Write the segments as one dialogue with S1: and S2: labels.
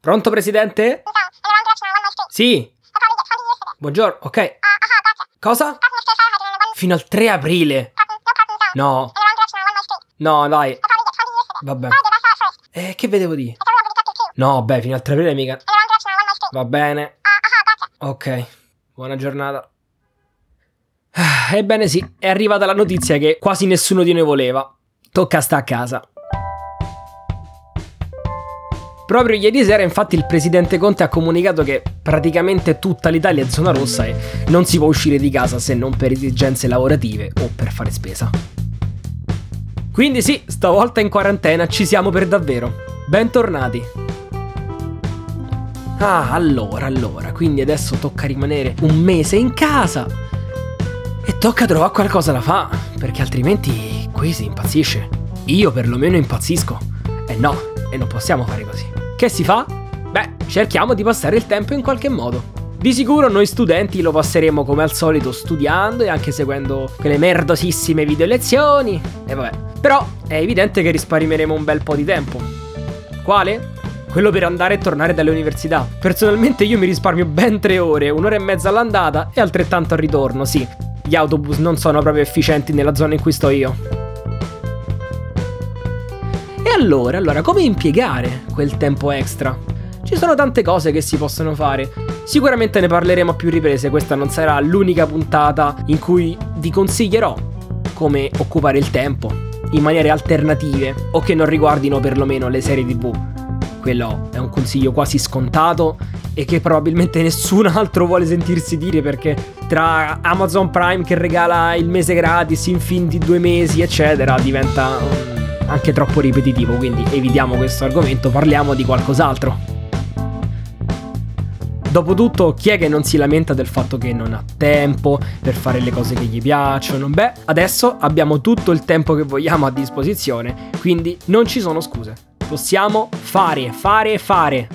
S1: Pronto, presidente? Sì. Buongiorno, ok. Cosa? Fino al 3 aprile. No. No, dai. Vabbè. Eh, che vedevo di? No, beh, fino al 3 aprile mica. Va bene. Ok. Buona giornata. Ah, Ebbene sì, è arrivata la notizia che quasi nessuno di noi voleva. Tocca sta a casa. Proprio ieri sera, infatti, il presidente Conte ha comunicato che praticamente tutta l'Italia è zona rossa e non si può uscire di casa se non per esigenze lavorative o per fare spesa. Quindi sì, stavolta in quarantena ci siamo per davvero. Bentornati. Ah, allora, allora, quindi adesso tocca rimanere un mese in casa. E tocca trovare qualcosa da fare, perché altrimenti qui si impazzisce. Io perlomeno impazzisco. E no, e non possiamo fare così. Che si fa? Beh, cerchiamo di passare il tempo in qualche modo. Di sicuro noi studenti lo passeremo come al solito studiando e anche seguendo quelle merdosissime video lezioni. E vabbè. Però è evidente che risparmieremo un bel po' di tempo. Quale? Quello per andare e tornare dalle università. Personalmente io mi risparmio ben tre ore, un'ora e mezza all'andata e altrettanto al ritorno, sì. Gli autobus non sono proprio efficienti nella zona in cui sto io. Allora, allora, come impiegare quel tempo extra? Ci sono tante cose che si possono fare. Sicuramente ne parleremo a più riprese, questa non sarà l'unica puntata in cui vi consiglierò come occupare il tempo in maniere alternative o che non riguardino perlomeno le serie tv. Quello è un consiglio quasi scontato e che probabilmente nessun altro vuole sentirsi dire perché tra Amazon Prime che regala il mese gratis in fin di due mesi eccetera diventa anche troppo ripetitivo quindi evitiamo questo argomento parliamo di qualcos'altro Dopotutto, chi è che non si lamenta del fatto che non ha tempo per fare le cose che gli piacciono? Beh, adesso abbiamo tutto il tempo che vogliamo a disposizione, quindi non ci sono scuse. Possiamo fare, fare, fare.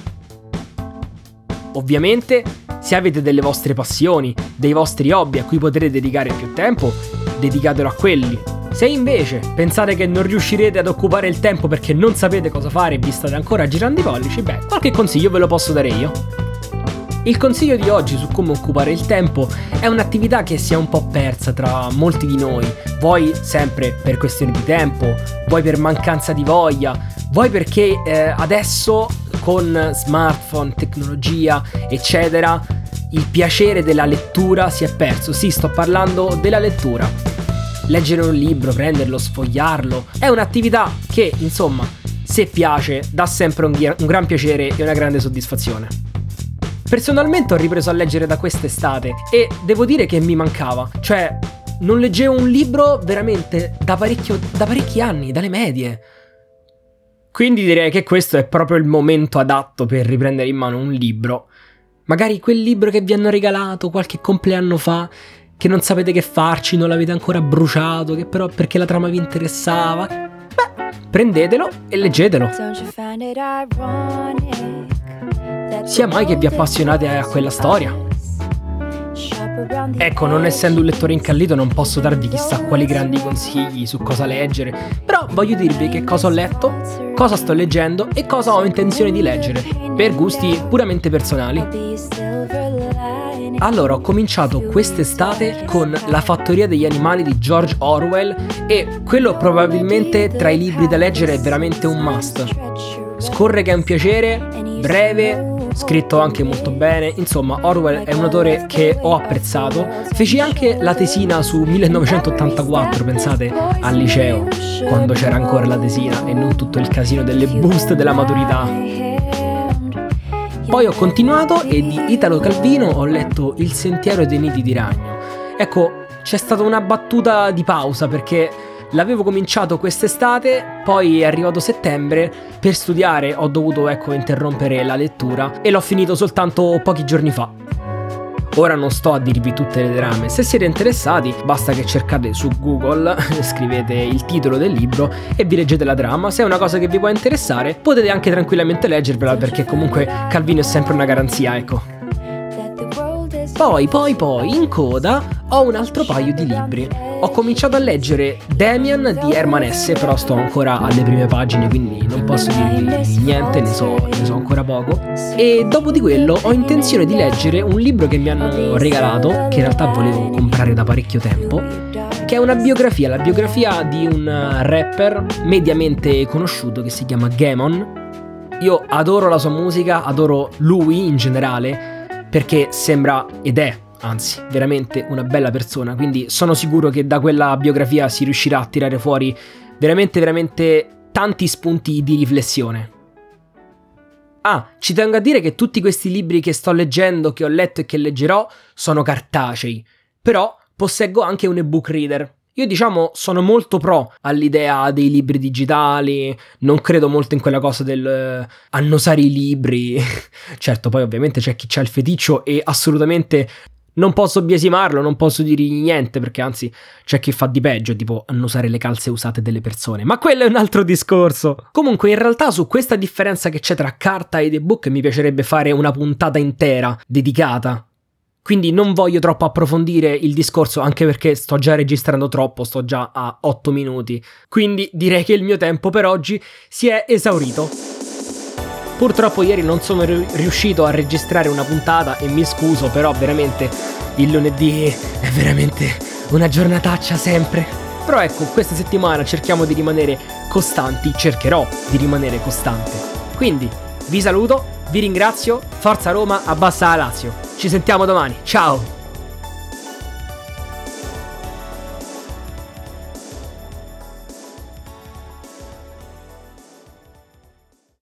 S1: Ovviamente, se avete delle vostre passioni, dei vostri hobby a cui potrete dedicare più tempo, dedicatelo a quelli. Se invece pensate che non riuscirete ad occupare il tempo perché non sapete cosa fare e vi state ancora girando i pollici, beh, qualche consiglio ve lo posso dare io. Il consiglio di oggi su come occupare il tempo è un'attività che si è un po' persa tra molti di noi, voi sempre per questioni di tempo, voi per mancanza di voglia, voi perché eh, adesso con smartphone, tecnologia, eccetera, il piacere della lettura si è perso. Sì, sto parlando della lettura. Leggere un libro, prenderlo, sfogliarlo, è un'attività che, insomma, se piace, dà sempre un, un gran piacere e una grande soddisfazione. Personalmente ho ripreso a leggere da quest'estate e devo dire che mi mancava. Cioè, non leggevo un libro veramente da, da parecchi anni, dalle medie. Quindi direi che questo è proprio il momento adatto per riprendere in mano un libro. Magari quel libro che vi hanno regalato qualche compleanno fa, che non sapete che farci, non l'avete ancora bruciato, che però perché la trama vi interessava. Beh, prendetelo e leggetelo. Sia mai che vi appassionate a quella storia. Ecco, non essendo un lettore incallito non posso darvi chissà quali grandi consigli su cosa leggere, però voglio dirvi che cosa ho letto, cosa sto leggendo e cosa ho intenzione di leggere, per gusti puramente personali. Allora, ho cominciato quest'estate con La fattoria degli animali di George Orwell e quello probabilmente tra i libri da leggere è veramente un must. Scorre che è un piacere, breve, scritto anche molto bene. Insomma, Orwell è un autore che ho apprezzato. Feci anche la tesina su 1984, pensate, al liceo, quando c'era ancora la tesina e non tutto il casino delle buste della maturità. Poi ho continuato e di Italo Calvino ho letto Il sentiero dei nidi di ragno. Ecco, c'è stata una battuta di pausa perché L'avevo cominciato quest'estate, poi è arrivato settembre, per studiare ho dovuto ecco interrompere la lettura e l'ho finito soltanto pochi giorni fa. Ora non sto a dirvi tutte le drame, se siete interessati basta che cercate su Google, scrivete il titolo del libro e vi leggete la trama, se è una cosa che vi può interessare potete anche tranquillamente leggervela perché comunque Calvino è sempre una garanzia, ecco. Poi, poi, poi, in coda ho un altro paio di libri. Ho cominciato a leggere Damian di Herman S, però sto ancora alle prime pagine, quindi non posso dirvi niente, ne so, ne so ancora poco. E dopo di quello ho intenzione di leggere un libro che mi hanno regalato, che in realtà volevo comprare da parecchio tempo, che è una biografia, la biografia di un rapper mediamente conosciuto che si chiama Gamon. Io adoro la sua musica, adoro lui in generale perché sembra ed è anzi, veramente una bella persona, quindi sono sicuro che da quella biografia si riuscirà a tirare fuori veramente, veramente tanti spunti di riflessione. Ah, ci tengo a dire che tutti questi libri che sto leggendo, che ho letto e che leggerò, sono cartacei, però posseggo anche un ebook reader, io diciamo sono molto pro all'idea dei libri digitali, non credo molto in quella cosa del uh, annusare i libri. certo, poi ovviamente c'è chi ha il feticcio e assolutamente non posso biasimarlo, non posso dirgli niente perché anzi c'è chi fa di peggio, tipo annusare le calze usate delle persone. Ma quello è un altro discorso. Comunque in realtà su questa differenza che c'è tra carta ed ebook mi piacerebbe fare una puntata intera dedicata quindi non voglio troppo approfondire il discorso anche perché sto già registrando troppo, sto già a 8 minuti. Quindi direi che il mio tempo per oggi si è esaurito. Purtroppo ieri non sono riuscito a registrare una puntata e mi scuso, però veramente il lunedì è veramente una giornataccia sempre. Però ecco, questa settimana cerchiamo di rimanere costanti, cercherò di rimanere costante. Quindi vi saluto vi ringrazio, Forza Roma, abbassa la Lazio. Ci sentiamo domani, ciao!